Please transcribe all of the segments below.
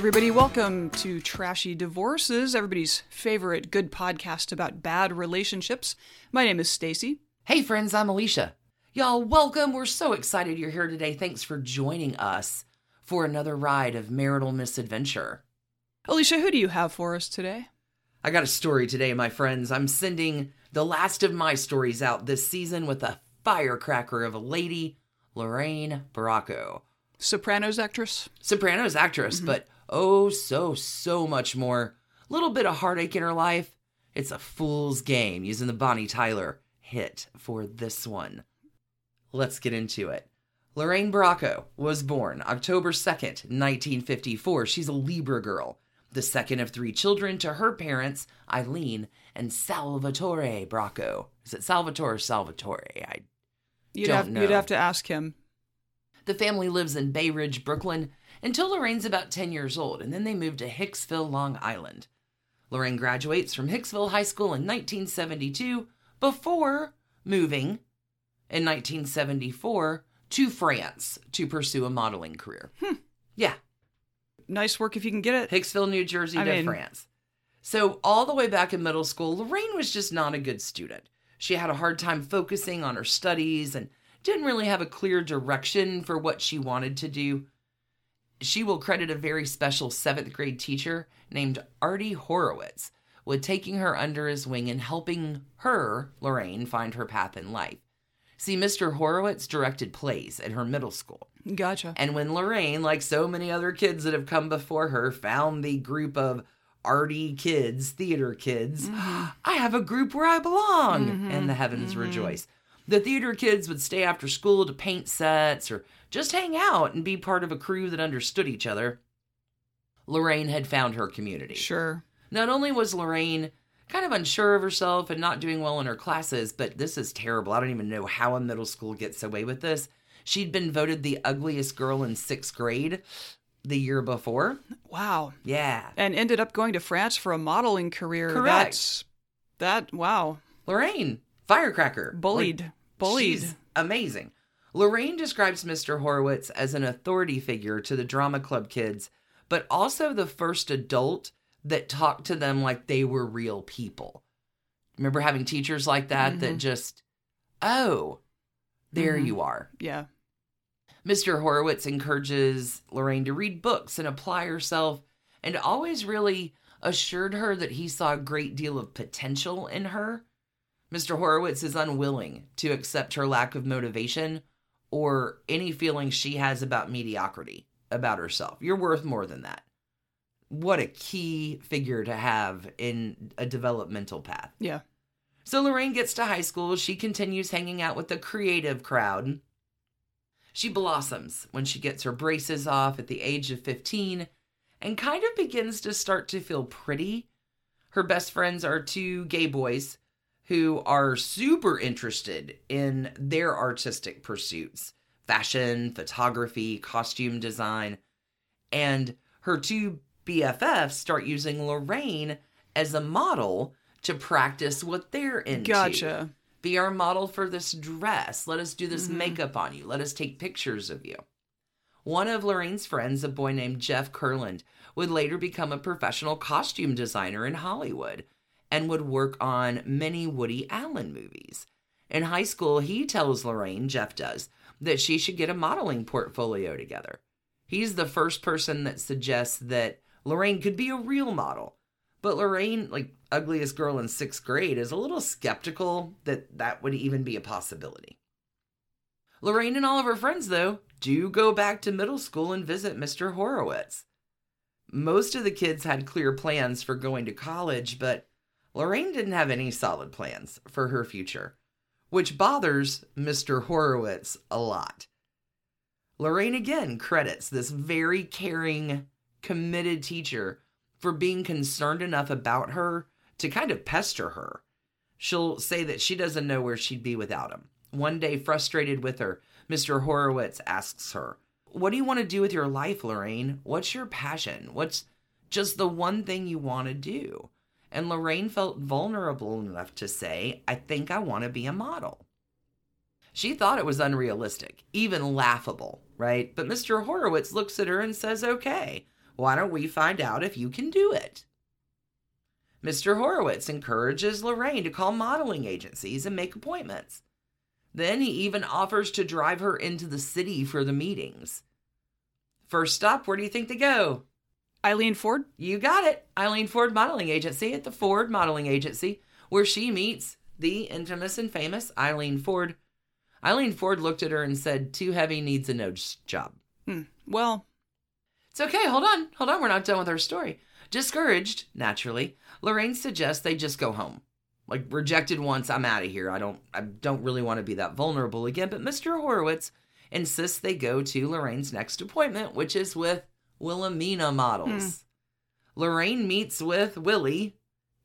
Everybody, welcome to Trashy Divorces, everybody's favorite good podcast about bad relationships. My name is Stacy. Hey, friends, I'm Alicia. Y'all, welcome. We're so excited you're here today. Thanks for joining us for another ride of marital misadventure. Alicia, who do you have for us today? I got a story today, my friends. I'm sending the last of my stories out this season with a firecracker of a lady, Lorraine Bracco. Sopranos actress? Sopranos actress, mm-hmm. but oh, so, so much more. Little bit of heartache in her life. It's a fool's game using the Bonnie Tyler hit for this one. Let's get into it. Lorraine Bracco was born October 2nd, 1954. She's a Libra girl, the second of three children to her parents, Eileen and Salvatore Bracco. Is it Salvatore or Salvatore? I You'd, Don't have, know. you'd have to ask him. The family lives in Bay Ridge, Brooklyn, until Lorraine's about 10 years old, and then they move to Hicksville, Long Island. Lorraine graduates from Hicksville High School in 1972 before moving in 1974 to France to pursue a modeling career. Hmm. Yeah, Nice work if you can get it. Hicksville, New Jersey I to mean- France. So, all the way back in middle school, Lorraine was just not a good student. She had a hard time focusing on her studies and didn't really have a clear direction for what she wanted to do. She will credit a very special seventh grade teacher named Artie Horowitz with taking her under his wing and helping her, Lorraine, find her path in life. See, Mr. Horowitz directed plays at her middle school. Gotcha. And when Lorraine, like so many other kids that have come before her, found the group of arty kids, theater kids, mm-hmm. I have a group where I belong. Mm-hmm. And the heavens mm-hmm. rejoice. The theater kids would stay after school to paint sets or just hang out and be part of a crew that understood each other. Lorraine had found her community. Sure. Not only was Lorraine kind of unsure of herself and not doing well in her classes, but this is terrible. I don't even know how a middle school gets away with this. She'd been voted the ugliest girl in sixth grade the year before. Wow. Yeah. And ended up going to France for a modeling career. Correct. That's, that, wow. Lorraine, firecracker. Bullied. Bullied. She's amazing. Lorraine describes Mr. Horowitz as an authority figure to the drama club kids, but also the first adult that talked to them like they were real people. Remember having teachers like that that just, oh, there Mhm. you are. Yeah. Mr. Horowitz encourages Lorraine to read books and apply herself, and always really assured her that he saw a great deal of potential in her. Mr. Horowitz is unwilling to accept her lack of motivation or any feelings she has about mediocrity about herself. You're worth more than that. What a key figure to have in a developmental path. Yeah. So Lorraine gets to high school. She continues hanging out with the creative crowd. She blossoms when she gets her braces off at the age of 15 and kind of begins to start to feel pretty. Her best friends are two gay boys who are super interested in their artistic pursuits fashion, photography, costume design. And her two BFFs start using Lorraine as a model to practice what they're into. Gotcha. Be our model for this dress. Let us do this mm-hmm. makeup on you. Let us take pictures of you. One of Lorraine's friends, a boy named Jeff Kurland, would later become a professional costume designer in Hollywood and would work on many Woody Allen movies. In high school, he tells Lorraine, Jeff does, that she should get a modeling portfolio together. He's the first person that suggests that Lorraine could be a real model. But Lorraine, like ugliest girl in sixth grade, is a little skeptical that that would even be a possibility. Lorraine and all of her friends, though, do go back to middle school and visit Mr. Horowitz. Most of the kids had clear plans for going to college, but Lorraine didn't have any solid plans for her future, which bothers Mr. Horowitz a lot. Lorraine again credits this very caring, committed teacher for being concerned enough about her to kind of pester her. She'll say that she doesn't know where she'd be without him. One day, frustrated with her, Mr. Horowitz asks her, What do you want to do with your life, Lorraine? What's your passion? What's just the one thing you want to do? And Lorraine felt vulnerable enough to say, I think I want to be a model. She thought it was unrealistic, even laughable, right? But Mr. Horowitz looks at her and says, Okay, why don't we find out if you can do it? Mr. Horowitz encourages Lorraine to call modeling agencies and make appointments. Then he even offers to drive her into the city for the meetings. First stop, where do you think they go? Eileen Ford? You got it. Eileen Ford Modeling Agency at the Ford Modeling Agency, where she meets the infamous and famous Eileen Ford. Eileen Ford looked at her and said, Too heavy needs a nose job. Hmm. Well, It's okay. Hold on. Hold on. We're not done with our story. Discouraged, naturally, Lorraine suggests they just go home. Like rejected once, I'm out of here. I don't I don't really want to be that vulnerable again, but Mr. Horowitz insists they go to Lorraine's next appointment, which is with Wilhelmina Models. Hmm. Lorraine meets with Willie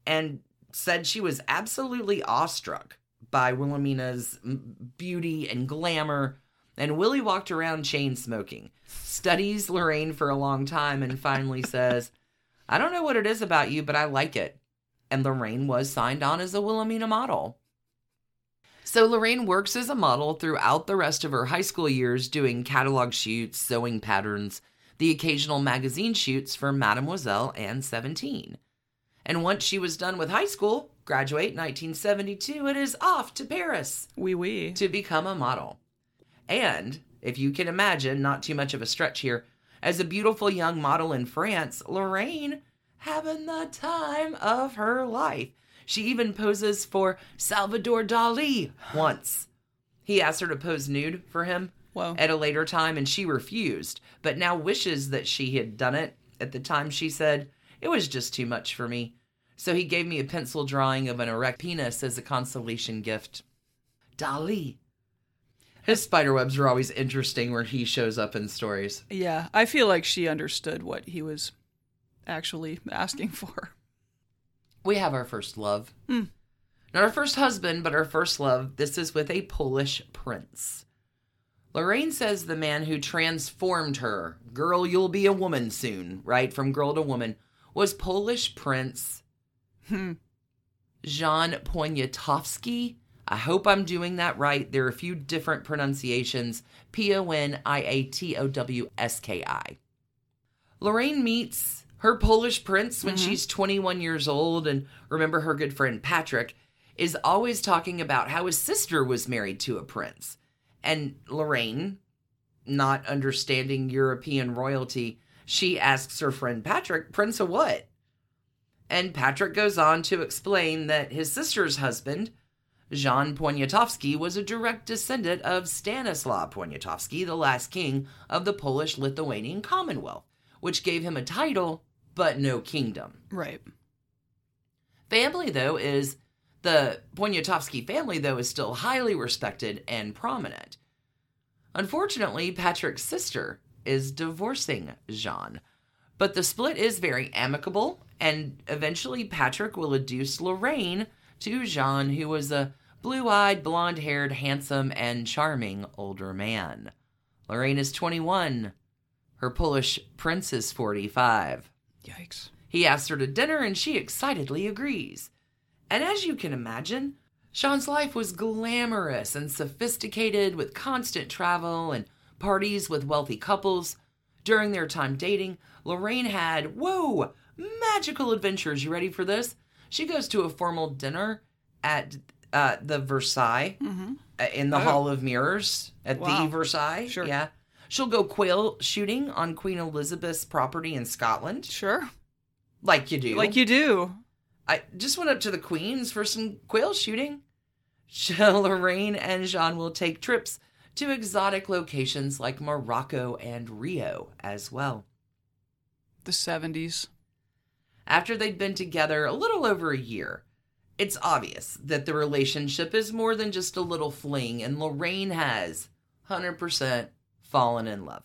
and said she was absolutely awestruck by Wilhelmina's beauty and glamour. And Willie walked around chain smoking, studies Lorraine for a long time, and finally says, I don't know what it is about you, but I like it. And Lorraine was signed on as a Wilhelmina model. So Lorraine works as a model throughout the rest of her high school years, doing catalog shoots, sewing patterns, the occasional magazine shoots for Mademoiselle and 17. And once she was done with high school, graduate 1972, it is off to Paris wee wee. to become a model. And, if you can imagine, not too much of a stretch here, as a beautiful young model in France, Lorraine having the time of her life. She even poses for Salvador Dali once. He asked her to pose nude for him Whoa. at a later time, and she refused, but now wishes that she had done it. At the time, she said, It was just too much for me. So he gave me a pencil drawing of an erect penis as a consolation gift. Dali. His spider webs are always interesting where he shows up in stories. Yeah, I feel like she understood what he was actually asking for. We have our first love. Hmm. Not our first husband, but our first love. This is with a Polish prince. Lorraine says the man who transformed her, girl, you'll be a woman soon, right? From girl to woman, was Polish Prince Hmm. Jan Poniatowski. I hope I'm doing that right. There are a few different pronunciations P O N I A T O W S K I. Lorraine meets her Polish prince when she's 21 years old, and remember her good friend Patrick is always talking about how his sister was married to a prince. And Lorraine, not understanding European royalty, she asks her friend Patrick, Prince of what? And Patrick goes on to explain that his sister's husband, Jean Poniatowski, was a direct descendant of Stanislaw Poniatowski, the last king of the Polish Lithuanian Commonwealth, which gave him a title but no kingdom. Right. Family, though, is the Poniatowski family, though, is still highly respected and prominent. Unfortunately, Patrick's sister is divorcing Jean, but the split is very amicable, and eventually Patrick will adduce Lorraine to Jean, who was a blue eyed, blonde haired, handsome, and charming older man. Lorraine is 21. Her Polish prince is 45. Yikes. He asks her to dinner and she excitedly agrees. And as you can imagine, Jean's life was glamorous and sophisticated with constant travel and parties with wealthy couples. During their time dating, Lorraine had, whoa, magical adventures. You ready for this? She goes to a formal dinner at uh, the Versailles uh, in the Oh. Hall of Mirrors at Wow. the Versailles. Sure. Yeah. She'll go quail shooting on Queen Elizabeth's property in Scotland, Sure. like you do. Like you do. I just went up to the Queens for some quail shooting. Lorraine and Jean will take trips to exotic locations like Morocco and Rio as well. The 70s. After they'd been together a little over a year, It's obvious that the relationship is more than just a little fling, and Lorraine has 100% fallen in love.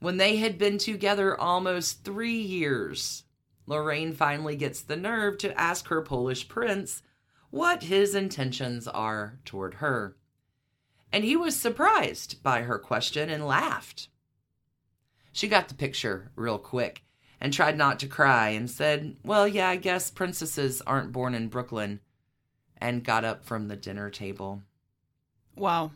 When they had been together almost three years, Lorraine finally gets the nerve to ask her Polish prince what his intentions are toward her. And he was surprised by her question and laughed. She got the picture real quick and tried not to cry and said, Well, yeah, I guess princesses aren't born in Brooklyn, and got up from the dinner table. Wow.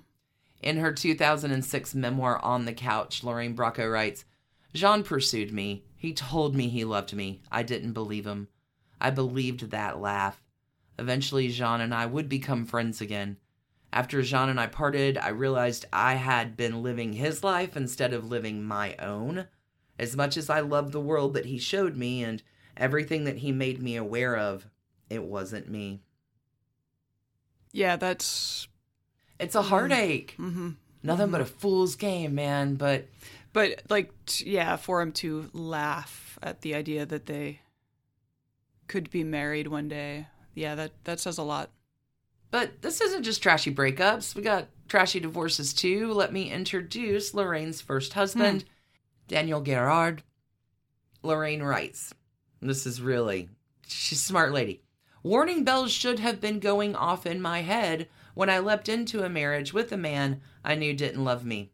In her 2006 memoir On the Couch, Lorraine Bracco writes Jean pursued me. He told me he loved me. I didn't believe him. I believed that laugh. Eventually, Jean and I would become friends again. After Jean and I parted, I realized I had been living his life instead of living my own. As much as I loved the world that he showed me and everything that he made me aware of, it wasn't me. Yeah, that's. It's a heartache. Mm-hmm. Nothing but a fool's game, man. But But, like, t- yeah, for him to laugh at the idea that they could be married one day, yeah, that, that says a lot. But this isn't just trashy breakups. We got trashy divorces too. Let me introduce Lorraine's first husband, Daniel Gerard. Lorraine writes, This is really, she's a smart lady. Warning bells should have been going off in my head when I leapt into a marriage with a man I knew didn't love me.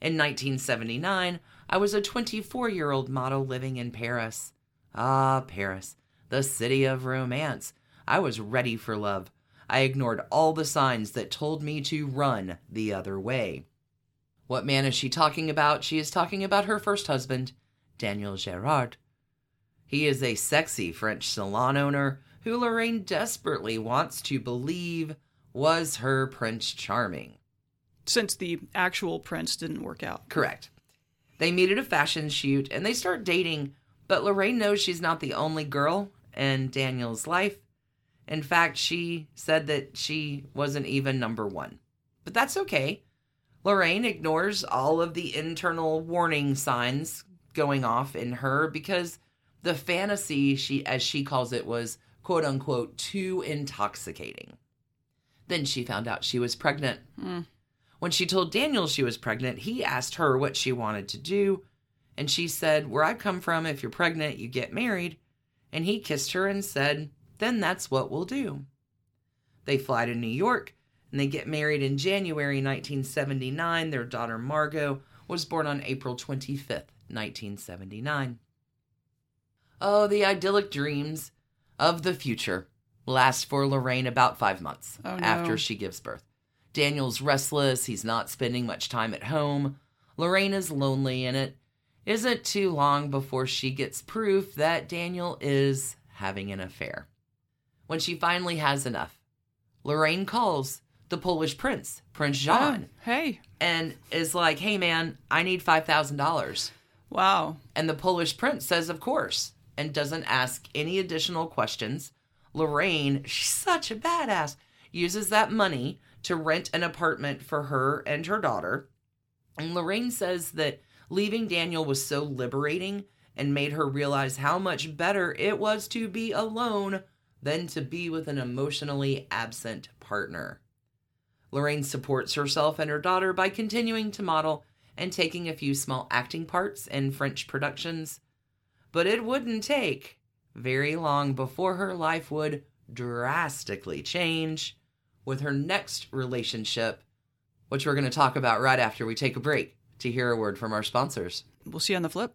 In 1979, I was a 24 year old model living in Paris. Ah, Paris, the city of romance. I was ready for love. I ignored all the signs that told me to run the other way. What man is she talking about? She is talking about her first husband, Daniel Gerard. He is a sexy French salon owner who Lorraine desperately wants to believe was her Prince Charming. Since the actual prince didn't work out. Correct. They meet at a fashion shoot and they start dating, but Lorraine knows she's not the only girl in Daniel's life. In fact, she said that she wasn't even number one. But that's okay. Lorraine ignores all of the internal warning signs going off in her because the fantasy, she as she calls it, was quote unquote too intoxicating. Then she found out she was pregnant. Hmm. When she told Daniel she was pregnant, he asked her what she wanted to do, and she said, Where I come from, if you're pregnant, you get married. And he kissed her and said, Then that's what we'll do. They fly to New York and they get married in January 1979. Their daughter Margot was born on April 25th, 1979. Oh, the idyllic dreams of the future last for Lorraine about five months Oh, no. after she gives birth. Daniel's restless, he's not spending much time at home. Lorraine is lonely, and it isn't too long before she gets proof that Daniel is having an affair. When she finally has enough, Lorraine calls the Polish prince, Prince John, Oh, hey. and is like, hey man, I need $5,000. Wow. And the Polish prince says, of course, and doesn't ask any additional questions. Lorraine, she's such a badass, uses that money to rent an apartment for her and her daughter. And Lorraine says that leaving Daniel was so liberating and made her realize how much better it was to be alone than to be with an emotionally absent partner. Lorraine supports herself and her daughter by continuing to model and taking a few small acting parts in French productions. But it wouldn't take very long before her life would drastically change with her next relationship, which we're going to talk about right after we take a break to hear a word from our sponsors. We'll see you on the flip.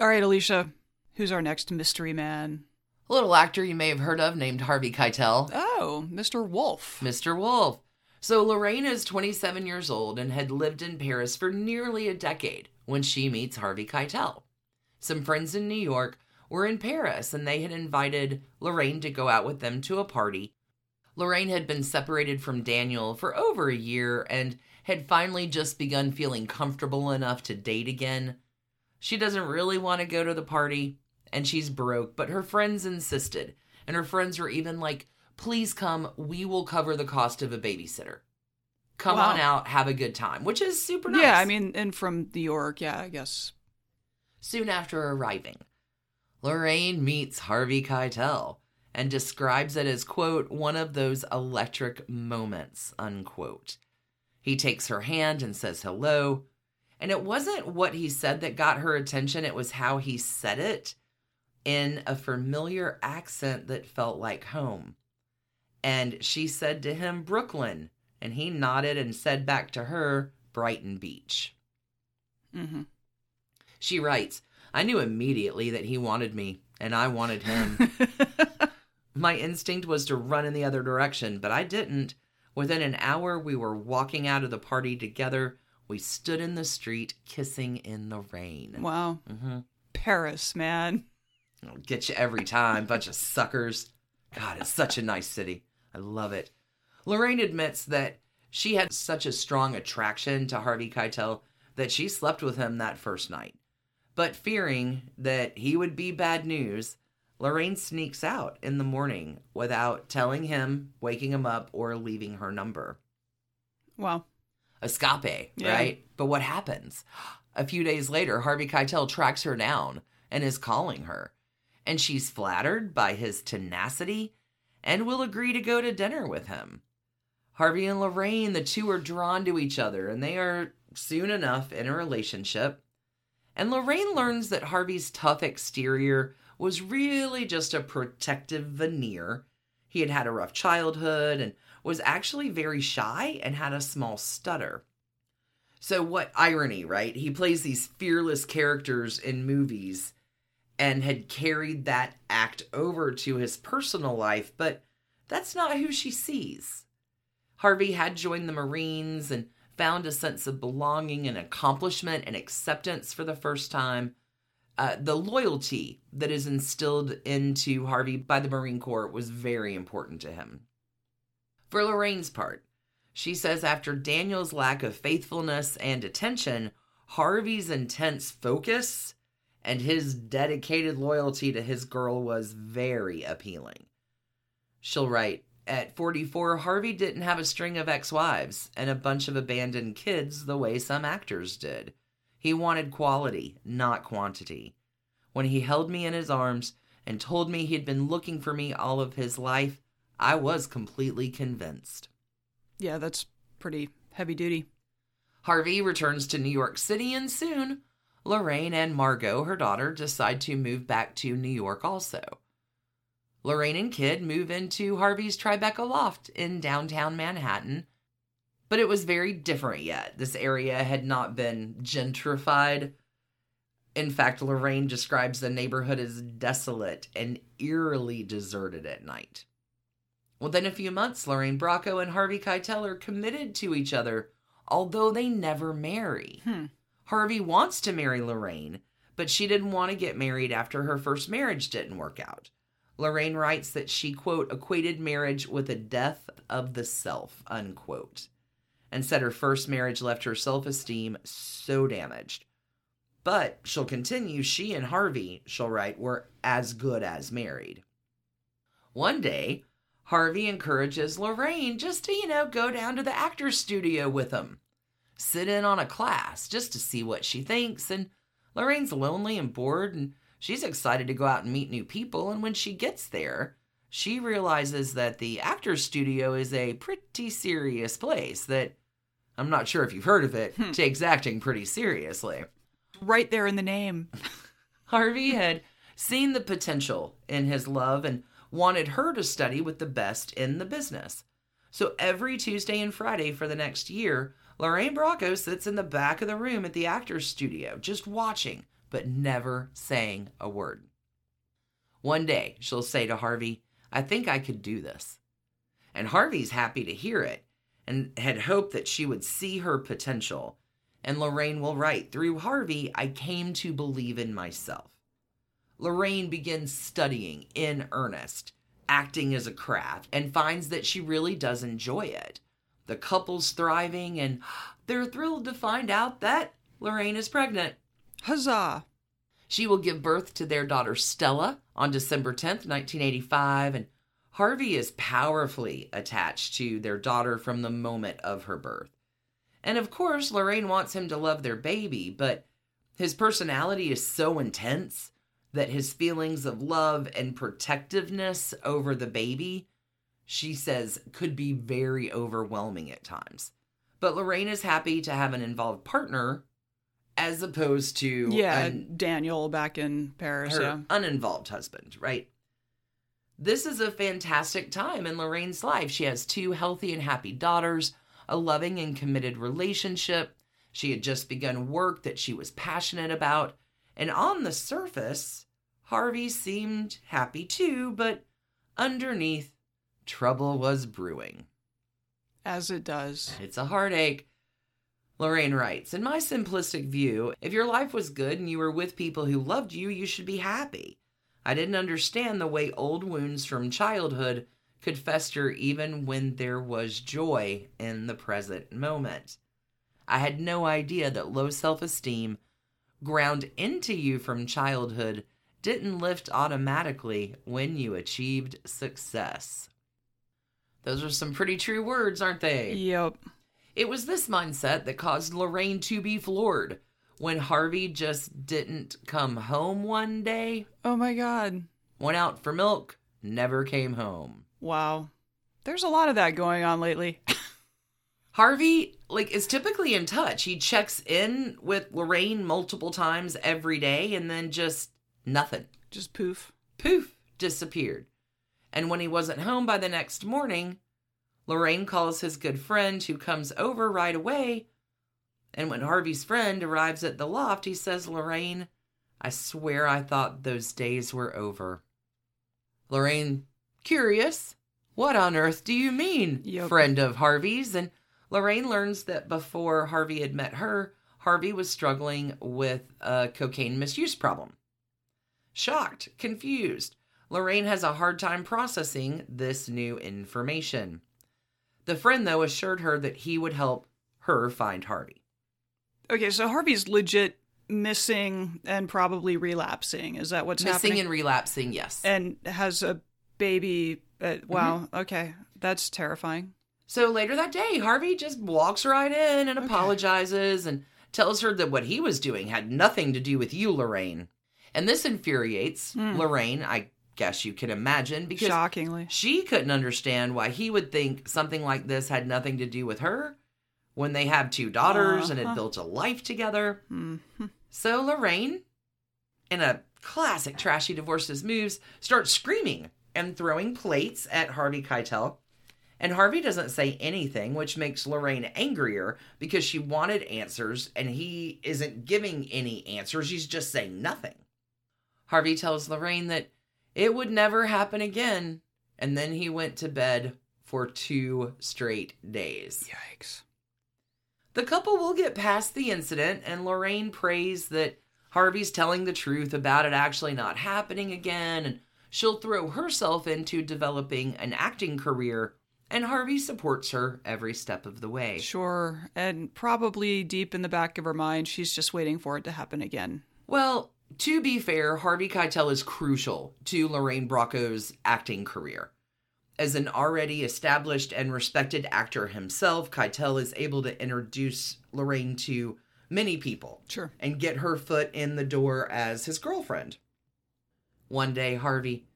All right, Alicia, who's our next mystery man? A little actor you may have heard of named Harvey Keitel. Oh, Mr. Wolf. Mr. Wolf. So Lorraine is 27 years old and had lived in Paris for nearly a decade when she meets Harvey Keitel. Some friends in New York were in Paris and they had invited Lorraine to go out with them to a party. Lorraine had been separated from Daniel for over a year and had finally just begun feeling comfortable enough to date again. She doesn't really want to go to the party and she's broke, but her friends insisted. And her friends were even like, please come, we will cover the cost of a babysitter. Come Wow. on out, have a good time, which is super nice. Yeah, I mean, and from New York, yeah, I guess. Soon after arriving, Lorraine meets Harvey Keitel and describes it as, quote, one of those electric moments, unquote. He takes her hand and says hello. And it wasn't what he said that got her attention, it was how he said it in a familiar accent that felt like home. And she said to him, Brooklyn. And he nodded and said back to her, Brighton Beach. Mm-hmm. She writes, I knew immediately that he wanted me, and I wanted him. My instinct was to run in the other direction, but I didn't. Within an hour, we were walking out of the party together. We stood in the street, kissing in the rain. wow. hmm Paris, man. Get you every time, bunch of suckers. God, it's such a nice city. I love it. Lorraine admits that she had such a strong attraction to Harvey Keitel that she slept with him that first night. But fearing that he would be bad news, Lorraine sneaks out in the morning without telling him, waking him up, or leaving her number. Wow. Escape, Yeah. right? But what happens? A few days later, Harvey Keitel tracks her down and is calling her. And she's flattered by his tenacity and will agree to go to dinner with him. Harvey and Lorraine, the two are drawn to each other and they are soon enough in a relationship. And Lorraine learns that Harvey's tough exterior was really just a protective veneer. He had had a rough childhood and was actually very shy and had a small stutter. So, what irony, right? He plays these fearless characters in movies and had carried that act over to his personal life, but that's not who she sees. Harvey had joined the Marines and found a sense of belonging and accomplishment and acceptance for the first time. Uh, the loyalty that is instilled into Harvey by the Marine Corps was very important to him. For Lorraine's part, she says after Daniel's lack of faithfulness and attention, Harvey's intense focus and his dedicated loyalty to his girl was very appealing. She'll write, at 44, Harvey didn't have a string of ex wives and a bunch of abandoned kids the way some actors did. He wanted quality, not quantity. When he held me in his arms and told me he'd been looking for me all of his life, I was completely convinced. Yeah, that's pretty heavy duty. Harvey returns to New York City, and soon Lorraine and Margot, her daughter, decide to move back to New York also. Lorraine and Kid move into Harvey's Tribeca loft in downtown Manhattan, but it was very different yet. This area had not been gentrified. In fact, Lorraine describes the neighborhood as desolate and eerily deserted at night. Within a few months, Lorraine Bracco and Harvey Keitel are committed to each other, although they never marry. Hmm. Harvey wants to marry Lorraine, but she didn't want to get married after her first marriage didn't work out. Lorraine writes that she, quote, equated marriage with a death of the self, unquote, and said her first marriage left her self esteem so damaged. But she'll continue, she and Harvey, she'll write, were as good as married. One day, Harvey encourages Lorraine just to, you know, go down to the actor's studio with him sit in on a class just to see what she thinks. And Lorraine's lonely and bored, and she's excited to go out and meet new people. And when she gets there, she realizes that the actor's studio is a pretty serious place that I'm not sure if you've heard of it, hmm. takes acting pretty seriously. Right there in the name. Harvey had seen the potential in his love and wanted her to study with the best in the business. So every Tuesday and Friday for the next year, Lorraine Bracco sits in the back of the room at the actor's studio, just watching, but never saying a word. One day, she'll say to Harvey, I think I could do this. And Harvey's happy to hear it and had hoped that she would see her potential. And Lorraine will write, Through Harvey, I came to believe in myself. Lorraine begins studying in earnest, acting as a craft, and finds that she really does enjoy it. The couple's thriving, and they're thrilled to find out that Lorraine is pregnant. Huzzah! She will give birth to their daughter Stella on December 10th, 1985, and Harvey is powerfully attached to their daughter from the moment of her birth. And of course, Lorraine wants him to love their baby, but his personality is so intense that his feelings of love and protectiveness over the baby, she says, could be very overwhelming at times. But Lorraine is happy to have an involved partner as opposed to Yeah, an- Daniel back in Paris. her yeah. uninvolved husband, right? This is a fantastic time in Lorraine's life. She has two healthy and happy daughters, a loving and committed relationship. She had just begun work that she was passionate about. And on the surface, Harvey seemed happy too, but underneath, trouble was brewing. As it does. It's a heartache. Lorraine writes In my simplistic view, if your life was good and you were with people who loved you, you should be happy. I didn't understand the way old wounds from childhood could fester even when there was joy in the present moment. I had no idea that low self esteem, ground into you from childhood, didn't lift automatically when you achieved success. Those are some pretty true words, aren't they? Yep. It was this mindset that caused Lorraine to be floored when Harvey just didn't come home one day, Oh my god. went out for milk, never came home. Wow. There's a lot of that going on lately. Harvey like is typically in touch. He checks in with Lorraine multiple times every day and then just nothing. Just poof. Poof, disappeared. And when he wasn't home by the next morning, Lorraine calls his good friend who comes over right away. And when Harvey's friend arrives at the loft, he says, Lorraine, I swear I thought those days were over. Lorraine, curious, what on earth do you mean, Yep. friend of Harvey's? And Lorraine learns that before Harvey had met her, Harvey was struggling with a cocaine misuse problem. Shocked, confused, Lorraine has a hard time processing this new information. The friend, though, assured her that he would help her find Harvey. Okay, so Harvey's legit missing and probably relapsing. Is that what's Missing happening? and relapsing, yes. and has a baby. Uh, wow. Mm-hmm. Okay, that's terrifying. So later that day, Harvey just walks right in and Okay. apologizes and tells her that what he was doing had nothing to do with you, Lorraine. And this infuriates Hmm. Lorraine, I guess you can imagine, because Shockingly. she couldn't understand why he would think something like this had nothing to do with her when they have two daughters and Uh-huh. had built a life together. Hmm. So Lorraine, in a classic trashy divorces moves, starts screaming and throwing plates at Harvey Keitel. And Harvey doesn't say anything, which makes Lorraine angrier because she wanted answers and he isn't giving any answers. He's just saying nothing. Harvey tells Lorraine that it would never happen again. And then he went to bed for two straight days. Yikes. The couple will get past the incident, and Lorraine prays that Harvey's telling the truth about it actually not happening again, and she'll throw herself into developing an acting career, and Harvey supports her every step of the way. Sure. And probably deep in the back of her mind, she's just waiting for it to happen again. Well, to be fair, Harvey Keitel is crucial to Lorraine Bracco's acting career. As an already established and respected actor himself, Keitel is able to introduce Lorraine to many people Sure. and get her foot in the door as his girlfriend. One day, Harvey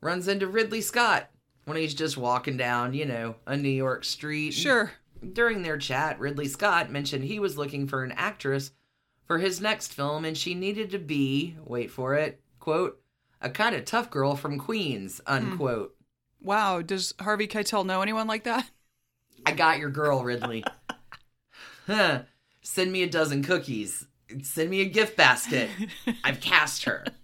runs into Ridley Scott when he's just walking down, you know, a New York street. Sure. During their chat, Ridley Scott mentioned he was looking for an actress for his next film and she needed to be, wait for it, quote, a kind of tough girl from Queens, hmm. unquote. Wow. Does Harvey Keitel know anyone like that? I got your girl, Ridley. huh. Send me a dozen cookies. Send me a gift basket. I've cast her.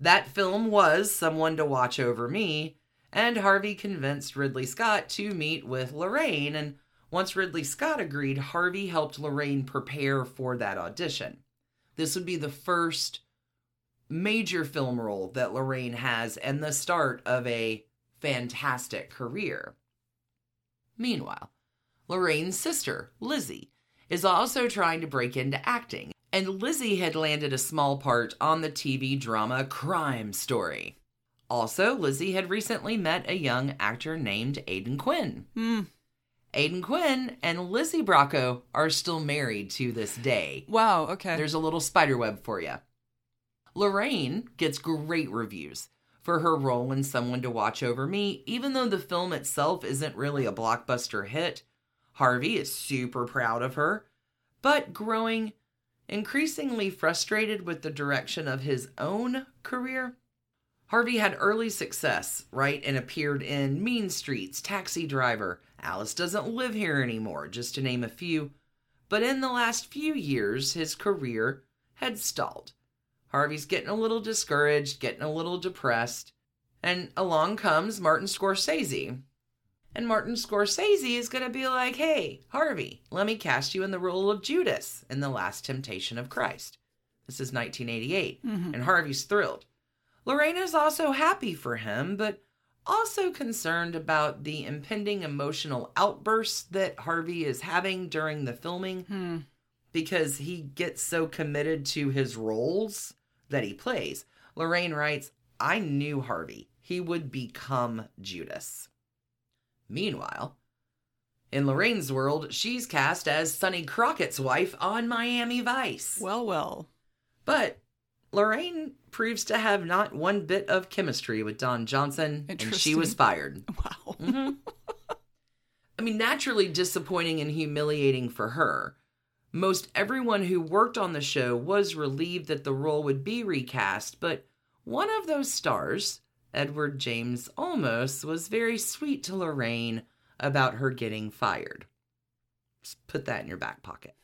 That film was Someone to Watch Over Me, and Harvey convinced Ridley Scott to meet with Lorraine. And once Ridley Scott agreed, Harvey helped Lorraine prepare for that audition. This would be the first major film role that Lorraine has and the start of a fantastic career. Meanwhile, Lorraine's sister, Lizzie, is also trying to break into acting, and Lizzie had landed a small part on the TV drama Crime Story. Also, Lizzie had recently met a young actor named Aidan Quinn. Hmm. Aidan Quinn and Lizzie Bracco are still married to this day. Wow, okay. There's a little spider web for you. Lorraine gets great reviews for her role in Someone to Watch Over Me, even though the film itself isn't really a blockbuster hit. Harvey is super proud of her, but growing increasingly frustrated with the direction of his own career. Harvey had early success, right, and appeared in Mean Streets, Taxi Driver, Alice Doesn't Live Here Anymore, just to name a few. But in the last few years, his career had stalled. Harvey's getting a little discouraged, getting a little depressed, and along comes Martin Scorsese. And Martin Scorsese is going to be like, hey, Harvey, let me cast you in the role of Judas in The Last Temptation of Christ. This is 1988, mm-hmm. and Harvey's thrilled. Lorraine is also happy for him, but also concerned about the impending emotional outbursts that Harvey is having during the filming hmm. because he gets so committed to his roles that he plays. Lorraine writes, I knew Harvey. He would become Judas. Meanwhile, in Lorraine's world, she's cast as Sonny Crockett's wife on Miami Vice. well, well. But Lorraine proves to have not one bit of chemistry with Don Johnson, and she was fired. Wow. Mm-hmm. I mean, naturally disappointing and humiliating for her. Most everyone who worked on the show was relieved that the role would be recast, but one of those stars, Edward James Olmos, was very sweet to Lorraine about her getting fired. Just put that in your back pocket.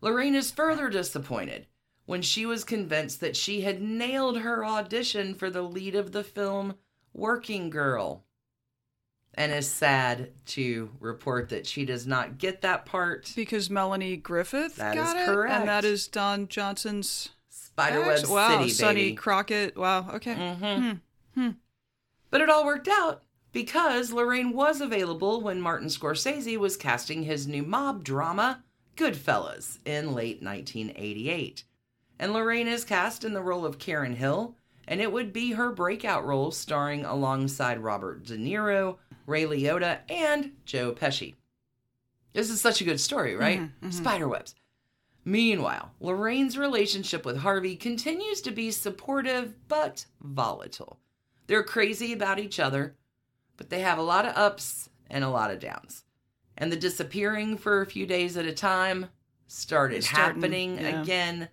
Lorraine is further disappointed when she was convinced that she had nailed her audition for the lead of the film Working Girl and is sad to report that she does not get that part. Because Melanie Griffith That got is it, correct. and that is Don Johnson's Spiderweb ex? Wow, City, Sonny. Crockett. Wow. Okay. Mhm. But it all worked out because Lorraine was available when Martin Scorsese was casting his new mob drama, Goodfellas, in late 1988. And Lorraine is cast in the role of Karen Hill, and it would be her breakout role starring alongside Robert De Niro, Ray Liotta, and Joe Pesci. This is such a good story, right? Mm-hmm, mm-hmm. Spiderwebs. Meanwhile, Lorraine's relationship with Harvey continues to be supportive but volatile. They're crazy about each other, but they have a lot of ups and a lot of downs. And the disappearing for a few days at a time started happening yeah. again.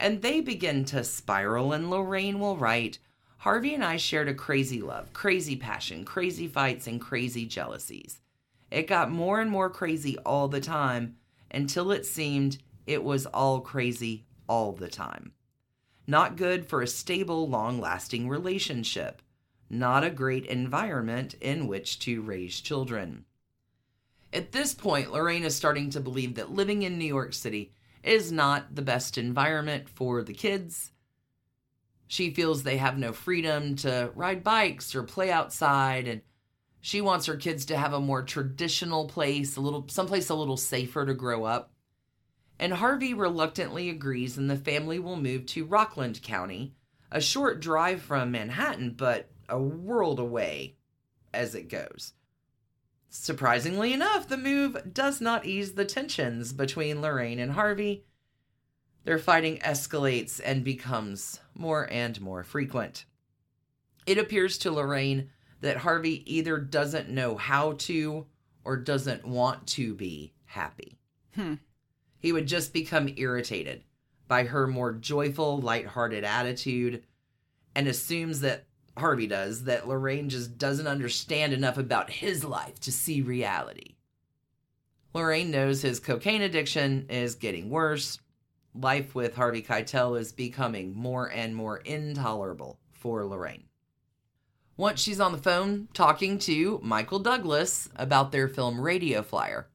And they begin to spiral, and Lorraine will write Harvey and I shared a crazy love, crazy passion, crazy fights, and crazy jealousies. It got more and more crazy all the time until it seemed it was all crazy all the time. Not good for a stable, long lasting relationship. Not a great environment in which to raise children. At this point, Lorraine is starting to believe that living in New York City is not the best environment for the kids. She feels they have no freedom to ride bikes or play outside, and she wants her kids to have a more traditional place, a little someplace a little safer to grow up. And Harvey reluctantly agrees, and the family will move to Rockland County, a short drive from Manhattan, but a world away as it goes. Surprisingly enough, the move does not ease the tensions between Lorraine and Harvey. Their fighting escalates and becomes more and more frequent. It appears to Lorraine that Harvey either doesn't know how to or doesn't want to be happy. Hmm. He would just become irritated by her more joyful, lighthearted attitude and assumes that Harvey does that Lorraine just doesn't understand enough about his life to see reality. Lorraine knows his cocaine addiction is getting worse. Life with Harvey Keitel is becoming more and more intolerable for Lorraine. Once she's on the phone talking to Michael Douglas about their film Radio Flyer,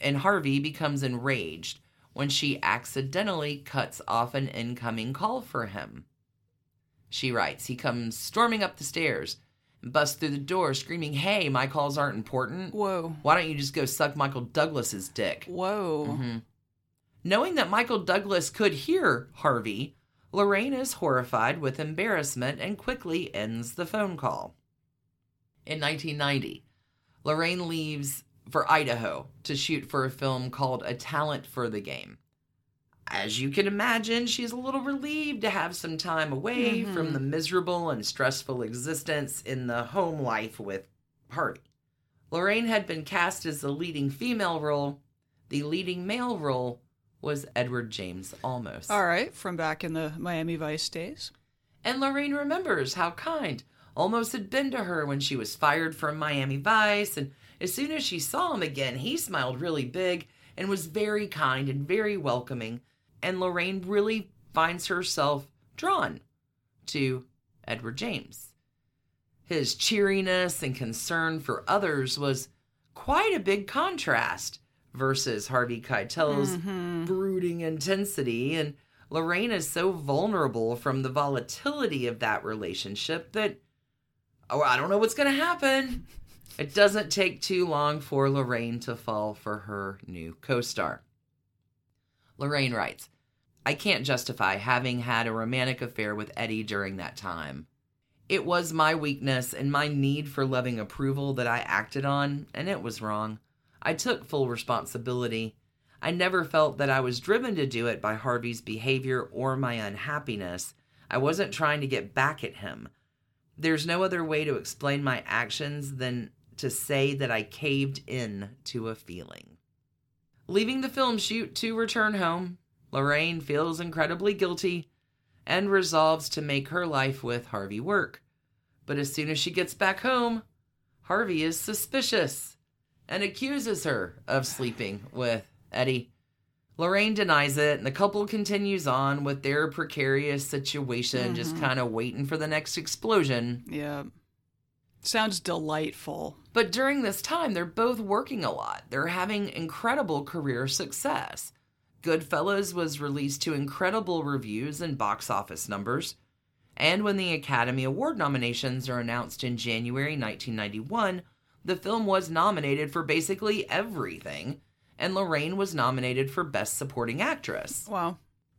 and Harvey becomes enraged when she accidentally cuts off an incoming call for him. She writes, He comes storming up the stairs and busts through the door screaming, Hey, my calls aren't important. Whoa. Why don't you just go suck Michael Douglas's dick? Whoa. Mm-hmm. Knowing that Michael Douglas could hear Harvey, Lorraine is horrified with embarrassment and quickly ends the phone call. In 1990, Lorraine leaves for Idaho to shoot for a film called A Talent for the Game. As you can imagine, she's a little relieved to have some time away from mm-hmm. the miserable and stressful existence in the home life with Harvey. Lorraine had been cast as the leading female role. The leading male role was Edward James Olmos. All right, from back in the Miami Vice days. And Lorraine remembers how kind Olmos had been to her when she was fired from Miami Vice. And as soon as she saw him again, he smiled really big and was very kind and very welcoming. And Lorraine really finds herself drawn to Edward James. His cheeriness and concern for others was quite a big contrast versus Harvey Keitel's mm-hmm. brooding intensity. And Lorraine is so vulnerable from the volatility of that relationship that, oh, I don't know what's going to happen. It doesn't take too long for Lorraine to fall for her new co star. Lorraine writes, I can't justify having had a romantic affair with Eddie during that time. It was my weakness and my need for loving approval that I acted on, and it was wrong. I took full responsibility. I never felt that I was driven to do it by Harvey's behavior or my unhappiness. I wasn't trying to get back at him. There's no other way to explain my actions than to say that I caved in to a feeling. Leaving the film shoot to return home, Lorraine feels incredibly guilty and resolves to make her life with Harvey work. But as soon as she gets back home, Harvey is suspicious and accuses her of sleeping with Eddie. Lorraine denies it, and the couple continues on with their precarious situation, just mm-hmm. kind of waiting for the next explosion. Yeah. Sounds delightful. But during this time, they're both working a lot. They're having incredible career success. Goodfellas was released to incredible reviews and box office numbers. And when the Academy Award nominations are announced in January 1991, the film was nominated for basically everything, and Lorraine was nominated for Best Supporting Actress. Wow.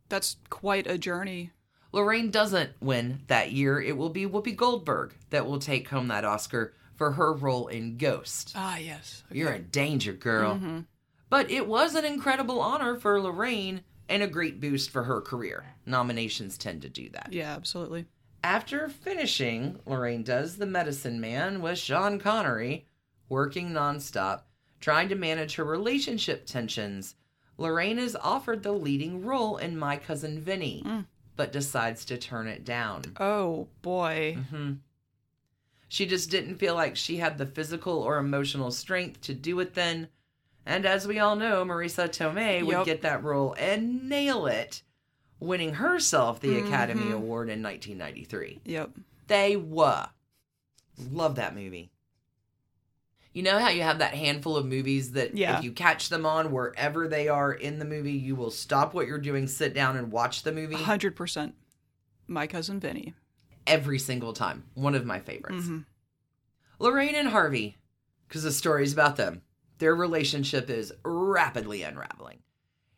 That's quite a journey. Lorraine doesn't win that year. It will be Whoopi Goldberg that will take home that Oscar for her role in Ghost. Ah, yes. You're in danger, girl. But it was an incredible honor for Lorraine and a great boost for her career. Nominations tend to do that. Yeah, absolutely. After finishing, Lorraine does The Medicine Man with Sean Connery, working nonstop, trying to manage her relationship tensions. Lorraine is offered the leading role in My Cousin Vinny, mm. but decides to turn it down. Oh, boy. Mm-hmm. She just didn't feel like she had the physical or emotional strength to do it then. And as we all know, Marisa Tomei would get that role and nail it, winning herself the Academy Mm-hmm. Award in 1993. Yep. They were. Love that movie. You know how you have that handful of movies that Yeah. if you catch them on wherever they are in the movie, you will stop what you're doing, sit down, and watch the movie 100%. My cousin Vinny. every single time. One of my favorites. Mm-hmm. Lorraine and Harvey, because the story's about them. Their relationship is rapidly unraveling.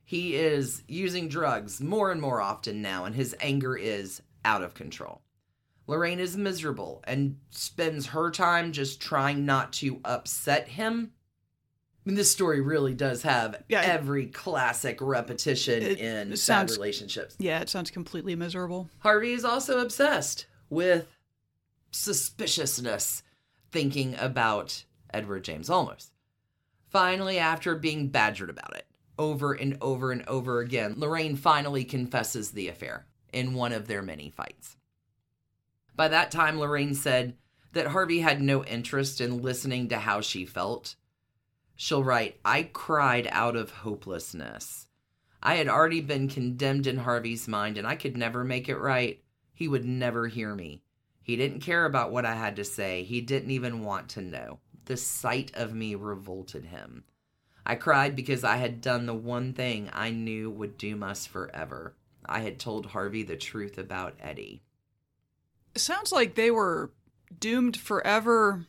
He is using drugs more and more often now, and his anger is out of control. Lorraine is miserable and spends her time just trying not to upset him. I mean, this story really does have Yeah, it- every classic repetition It- in it sad sounds- relationships. Yeah, it sounds completely miserable. Harvey is also obsessed with suspiciousness, thinking about Edward James Olmos. Finally, after being badgered about it over and over and over again, Lorraine finally confesses the affair in one of their many fights. By that time, Lorraine said that Harvey had no interest in listening to how she felt. She'll write, I cried out of hopelessness. I had already been condemned in Harvey's mind, and I could never make it right. He would never hear me. He didn't care about what I had to say. He didn't even want to know. The sight of me revolted him. I cried because I had done the one thing I knew would doom us forever. I had told Harvey the truth about Eddie. It sounds like they were doomed forever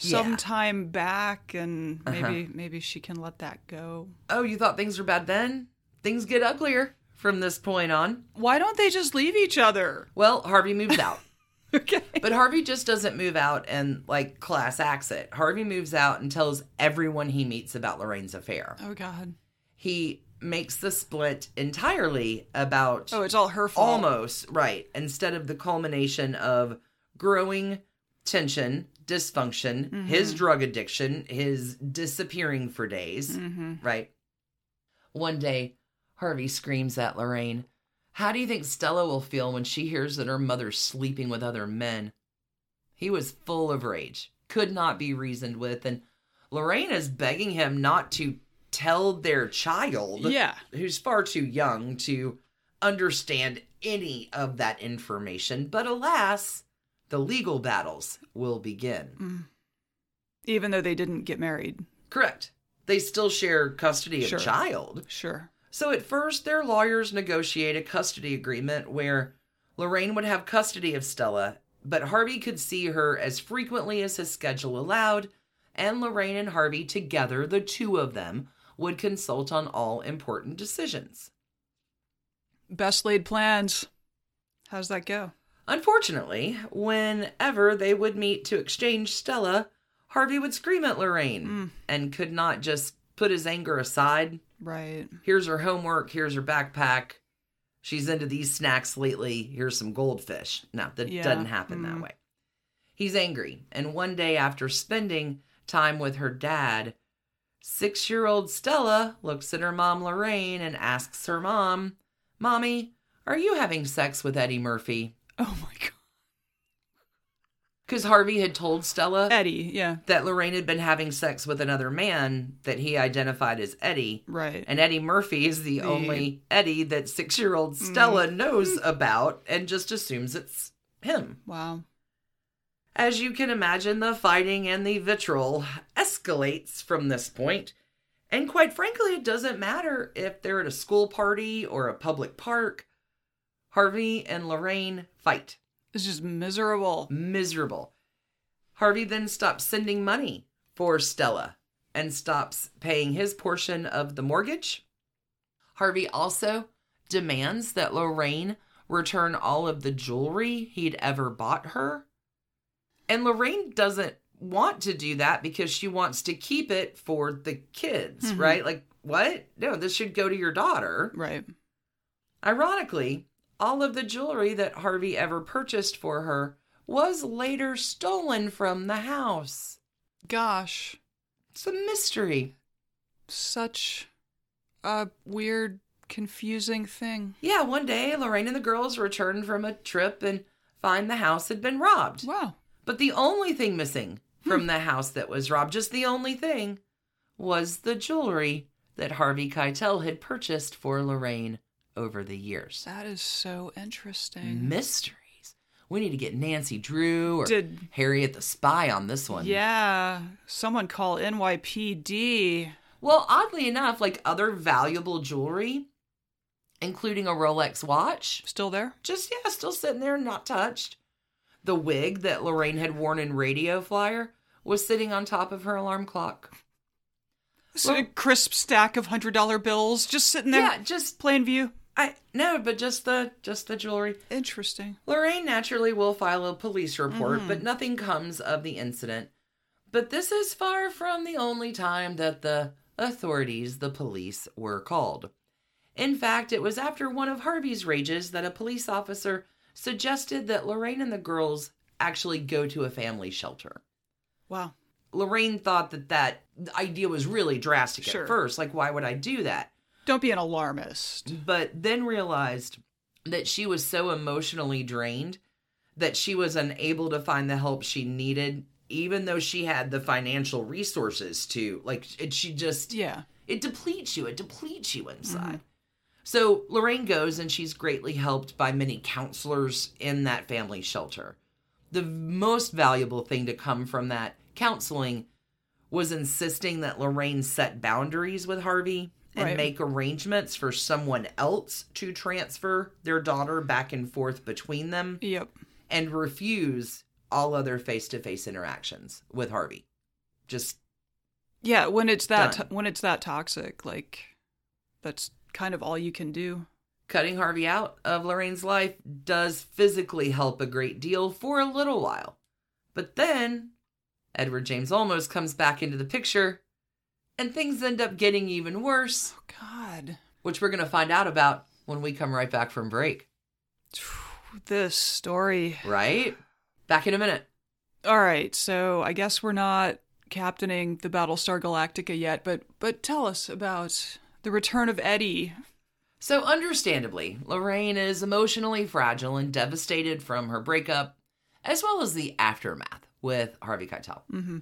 Yeah. sometime back and Uh-huh. maybe maybe she can let that go. Oh, you thought things were bad then? Things get uglier from this point on. Why don't they just leave each other? Well, Harvey moves out. Okay. But Harvey just doesn't move out and like class acts it. Harvey moves out and tells everyone he meets about Lorraine's affair. Oh god. He makes the split entirely about Oh, it's all her fault. almost right instead of the culmination of growing tension, dysfunction, mm-hmm. his drug addiction, his disappearing for days, mm-hmm. right? One day, Harvey screams at Lorraine, How do you think Stella will feel when she hears that her mother's sleeping with other men? He was full of rage, could not be reasoned with, and Lorraine is begging him not to tell their child, Yeah. who's far too young to understand any of that information. But alas, the legal battles will begin. Mm. Even though they didn't get married. Correct. They still share custody of Sure. child. Sure. So at first, their lawyers negotiate a custody agreement where Lorraine would have custody of Stella, but Harvey could see her as frequently as his schedule allowed, and Lorraine and Harvey together, the two of them, would consult on all important decisions. Best laid plans. How's that go? Unfortunately, whenever they would meet to exchange Stella, Harvey would scream at Lorraine hmm. and could not just put his anger aside. Right. Here's her homework, here's her backpack. She's into these snacks lately. Here's some goldfish. No, that Yeah, doesn't happen that mm. way. He's angry, and one day after spending time with her dad, six year old Stella looks at her mom Lorraine and asks her mom, Mommy, are you having sex with Eddie Murphy? Oh my god. Because Harvey had told Stella Eddie, yeah. that Lorraine had been having sex with another man that he identified as Eddie. Right. And Eddie Murphy is the, The- only Eddie that six year old mm-hmm. Stella knows about and just assumes it's him. wow. As you can imagine, the fighting and the vitriol escalates from this point. And quite frankly, it doesn't matter if they're at a school party or a public park. Harvey and Lorraine fight. It's just miserable. miserable. Harvey then stops sending money for Stella and stops paying his portion of the mortgage. Harvey also demands that Lorraine return all of the jewelry he'd ever bought her. And Lorraine doesn't want to do that because she wants to keep it for the kids, Mhm. right? Like, what? No, this should go to your daughter. Right. Ironically, all of the jewelry that Harvey ever purchased for her was later stolen from the house. Gosh. It's a mystery. Such a weird, confusing thing. Yeah, one day Lorraine and the girls return from a trip and find the house had been robbed. Wow. But the only thing missing hmm. from the house that was robbed, just the only thing, was the jewelry that Harvey Keitel had purchased for Lorraine over the years. That is so interesting. Mysteries. We need to get Nancy Drew or Did- Harriet the Spy on this one. Yeah. Someone call NYPD. Well, oddly enough, like other valuable jewelry, including a Rolex watch, Still there? just yeah, still sitting there, not touched. The wig that Lorraine had worn in Radio Flyer was sitting on top of her alarm clock. So a crisp stack of hundred dollar bills just sitting there. Yeah, just plain view. I no, but just the just the jewelry. Interesting. Lorraine naturally will file a police report, but mm-hmm. nothing comes of the incident. But this is far from the only time that the authorities, the police, were called. In fact, it was after one of Harvey's rages that a police officer suggested that Lorraine and the girls actually go to a family shelter. Wow. Lorraine thought that that idea was really drastic Sure. at first. Like, why would I do that? Don't be an alarmist. but then realized that she was so emotionally drained that she was unable to find the help she needed even though she had the financial resources to like it she just Yeah. it depletes you it depletes you inside mm-hmm. so lorraine goes and she's greatly helped by many counselors in that family shelter the most valuable thing to come from that counseling was insisting that lorraine set boundaries with harvey and Right. make arrangements for someone else to transfer their daughter back and forth between them Yep. and refuse all other face to face interactions with Harvey. Just Yeah, when it's that Done. when it's that toxic, like that's kind of all you can do. cutting Harvey out of Lorraine's life does physically help a great deal for a little while. But then Edward James Olmos comes back into the picture and things end up getting even worse, Oh God. which we're going to find out about when we come right back from break, This story. right? Back in a minute. All right, so I guess we're not captaining the Battlestar Galactica yet, but but tell us about the return of Eddie. So, understandably, Lorraine is emotionally fragile and devastated from her breakup, as well as the aftermath with Harvey Keitel. Mm-hmm.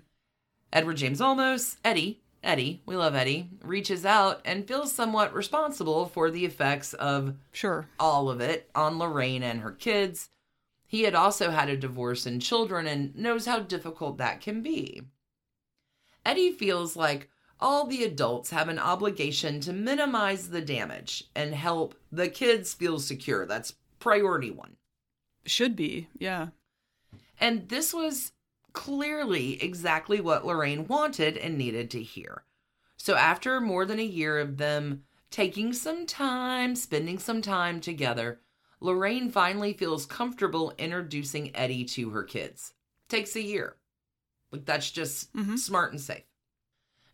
Edward James Olmos, Eddie, Eddie, we love Eddie, reaches out and feels somewhat responsible for the effects of Sure. all of it on Lorraine and her kids. He had also had a divorce and children and knows how difficult that can be. Eddie feels like all the adults have an obligation to minimize the damage and help the kids feel secure. That's priority one. Should be. Yeah. And this was clearly exactly what Lorraine wanted and needed to hear. So, after more than a year of them taking some time, spending some time together, Lorraine finally feels comfortable introducing Eddie to her kids. Takes a year. Like, that's just Mhm. smart and safe.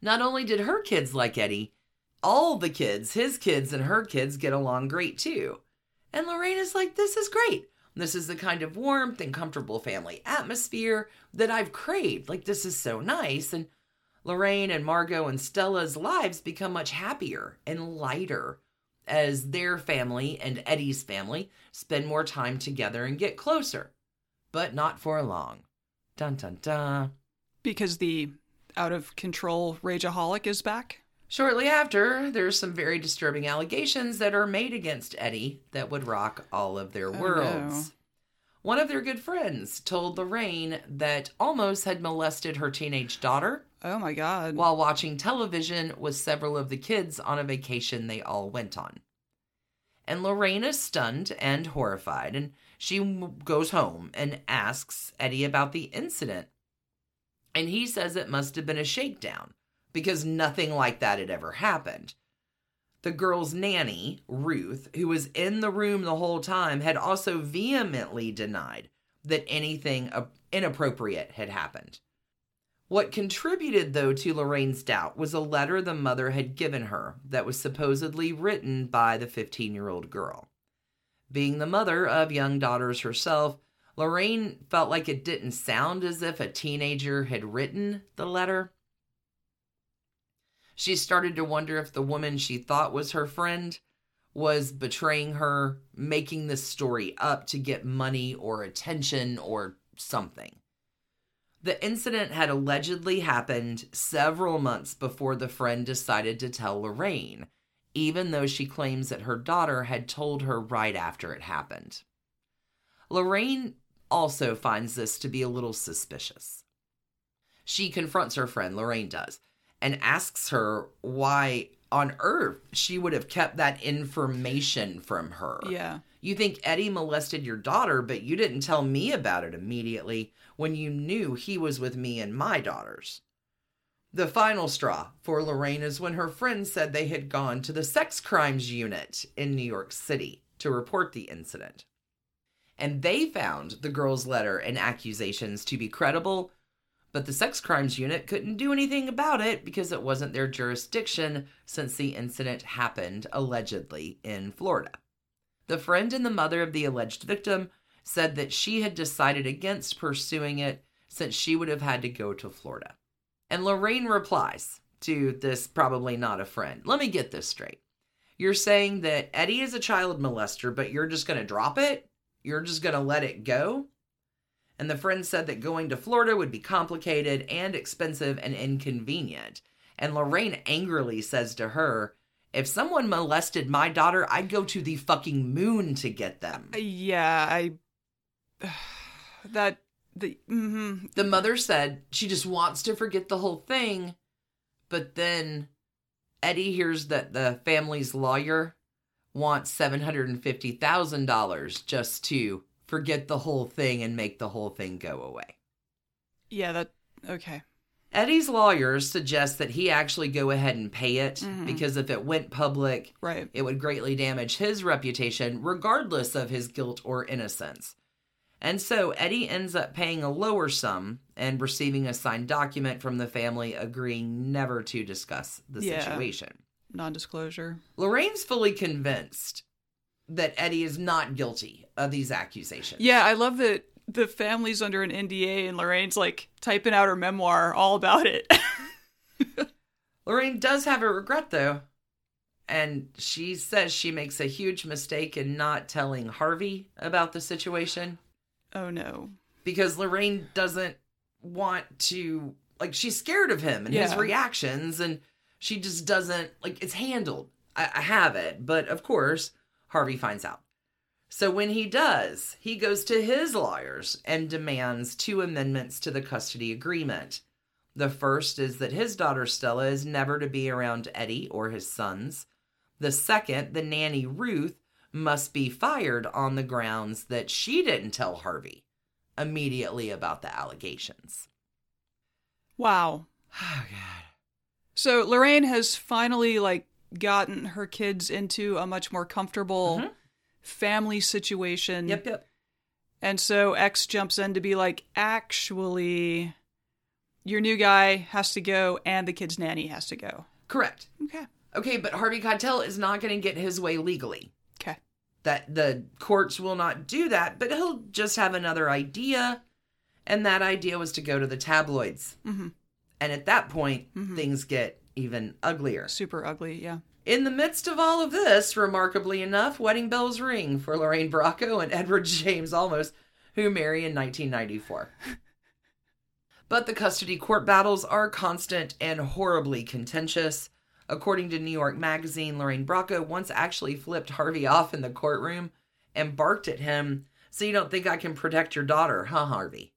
Not only did her kids like Eddie, all the kids, his kids and her kids, get along great too. And Lorraine is like, this is great. This is the kind of warmth and comfortable family atmosphere that I've craved. Like, this is so nice. And Lorraine and Margot and Stella's lives become much happier and lighter as their family and Eddie's family spend more time together and get closer. But not for long. Dun dun dun. Because the out of control rageaholic is back. Shortly after, there's some very disturbing allegations that are made against Eddie that would rock all of their Oh, worlds. no. One of their good friends told Lorraine that Olmos had molested her teenage daughter Oh my god. while watching television with several of the kids on a vacation they all went on. And Lorraine is stunned and horrified, and she goes home and asks Eddie about the incident. And he says it must have been a shakedown because nothing like that had ever happened. The girl's nanny, Ruth, who was in the room the whole time, had also vehemently denied that anything uh, inappropriate had happened. What contributed, though, to Lorraine's doubt was a letter the mother had given her that was supposedly written by the 15 year old girl. Being the mother of young daughters herself, Lorraine felt like it didn't sound as if a teenager had written the letter. She started to wonder if the woman she thought was her friend was betraying her, making this story up to get money or attention or something. The incident had allegedly happened several months before the friend decided to tell Lorraine, even though she claims that her daughter had told her right after it happened. Lorraine also finds this to be a little suspicious. She confronts her friend, Lorraine does, and asks her why on earth she would have kept that information from her. yeah. You think Eddie molested your daughter, but you didn't tell me about it immediately when you knew he was with me and my daughters. The final straw for Lorraine is when her friends said they had gone to the sex crimes unit in New York City to report the incident. And they found the girl's letter and accusations to be credible, but the sex crimes unit couldn't do anything about it because it wasn't their jurisdiction since the incident happened allegedly in Florida. The friend and the mother of the alleged victim said that she had decided against pursuing it since she would have had to go to Florida. And Lorraine replies to this probably not a friend. Let me get this straight. You're saying that Eddie is a child molester, but you're just going to drop it? You're just going to let it go? And the friend said that going to Florida would be complicated and expensive and inconvenient. And Lorraine angrily says to her, If someone molested my daughter, I'd go to the fucking moon to get them. Yeah, I that the hmm The mother said she just wants to forget the whole thing, but then Eddie hears that the family's lawyer wants $750,000 just to forget the whole thing and make the whole thing go away. Yeah, that okay. Eddie's lawyers suggest that he actually go ahead and pay it mm-hmm. because if it went public, Right. it would greatly damage his reputation, regardless of his guilt or innocence. And so Eddie ends up paying a lower sum and receiving a signed document from the family agreeing never to discuss the Yeah. situation. Non-disclosure. Lorraine's fully convinced that Eddie is not guilty of these accusations. Yeah, I love that the family's under an NDA and Lorraine's like typing out her memoir all about it. Lorraine does have a regret though. And she says she makes a huge mistake in not telling Harvey about the situation oh no. because Lorraine doesn't want to like she's scared of him and his reactions and she just doesn't like it's handled. I, I have it, but of course Harvey finds out. So when he does, he goes to his lawyers and demands two amendments to the custody agreement. The first is that his daughter Stella is never to be around Eddie or his sons. The second, the nanny Ruth, must be fired on the grounds that she didn't tell Harvey immediately about the allegations. Wow. Oh, God. So Lorraine has finally like gotten her kids into a much more comfortable Mhm. family situation. Yep, yep. And so X jumps in to be like, actually, your new guy has to go and the kid's nanny has to go. Correct. Okay. Okay, but Harvey Keitel is not going to get his way legally. Okay. That the courts will not do that, but he'll just have another idea. And that idea was to go to the tabloids. hmm And at that point, Mhm. things get even uglier. Super ugly. Yeah. In the midst of all of this, remarkably enough, wedding bells ring for Lorraine Bracco and Edward James Olmos, who marry in 1994. but the custody court battles are constant and horribly contentious. According to New York Magazine, Lorraine Bracco once actually flipped Harvey off in the courtroom and barked at him, So you don't think I can protect your daughter, huh, Harvey?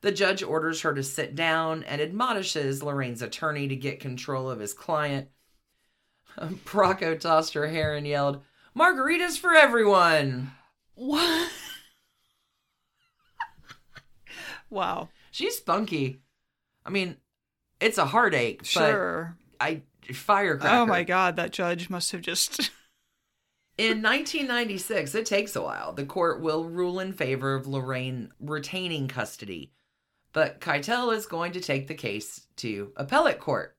The judge orders her to sit down and admonishes Lorraine's attorney to get control of his client. Bracco tossed her hair and yelled, Margaritas for everyone! What? wow. She's spunky. I mean, it's a heartache, Sure. but I firecracker. Oh my god, that judge must have just. In 1996, it takes a while. The court will rule in favor of Lorraine retaining custody, but Keitel is going to take the case to appellate court.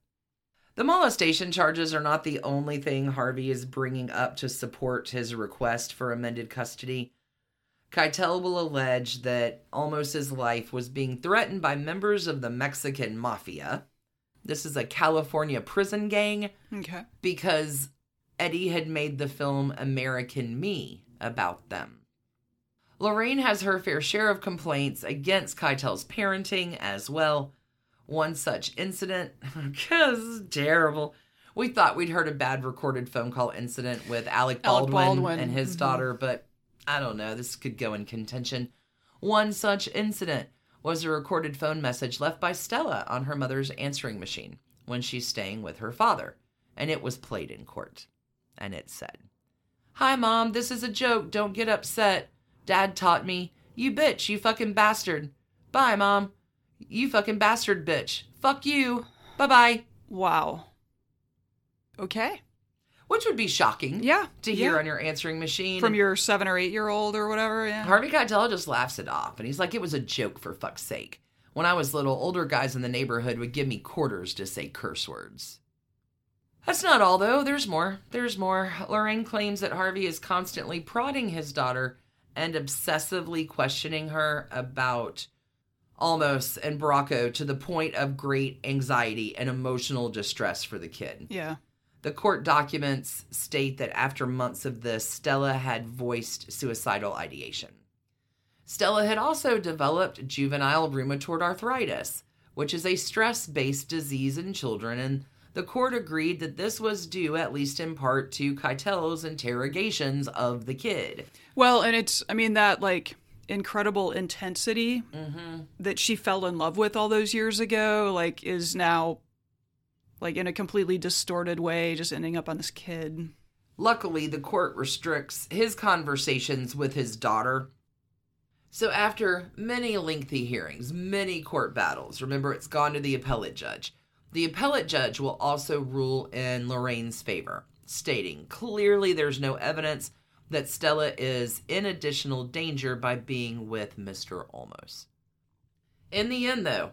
The molestation charges are not the only thing Harvey is bringing up to support his request for amended custody. Keitel will allege that almost his life was being threatened by members of the Mexican mafia. This is a California prison gang okay. because Eddie had made the film American Me about them. Lorraine has her fair share of complaints against Keitel's parenting as well. One such incident, because this is terrible. We thought we'd heard a bad recorded phone call incident with Alec Alec Baldwin, Baldwin, and his mhm. daughter, but I don't know. This could go in contention. One such incident was a recorded phone message left by Stella on her mother's answering machine when she's staying with her father, and it was played in court. And it said, Hi, Mom, this is a joke. Don't get upset. Dad taught me. You bitch, you fucking bastard. Bye, Mom. You fucking bastard bitch. Fuck you. Bye bye. Wow. Okay. Which would be shocking Yeah. to hear yeah. on your answering machine. From your seven or eight year old or whatever. Yeah. Harvey Keitel just laughs it off, and he's like, it was a joke for fuck's sake. When I was little, older guys in the neighborhood would give me quarters to say curse words. That's not all, though. There's more. There's more. Lorraine claims that Harvey is constantly prodding his daughter and obsessively questioning her about Olmos and Bracco to the point of great anxiety and emotional distress for the kid. Yeah. The court documents state that after months of this, Stella had voiced suicidal ideation. Stella had also developed juvenile rheumatoid arthritis, which is a stress based disease in children, and the court agreed that this was due, at least in part, to Keitel's interrogations of the kid. Well, and it's, I mean, that like incredible intensity Mm-hmm. that she fell in love with all those years ago, like, is now like in a completely distorted way, just ending up on this kid. Luckily, the court restricts his conversations with his daughter So, after many lengthy hearings, many court battles, remember it's gone to the appellate judge. The appellate judge will also rule in Lorraine's favor, stating clearly there's no evidence that Stella is in additional danger by being with Mr. Olmos. In the end, though,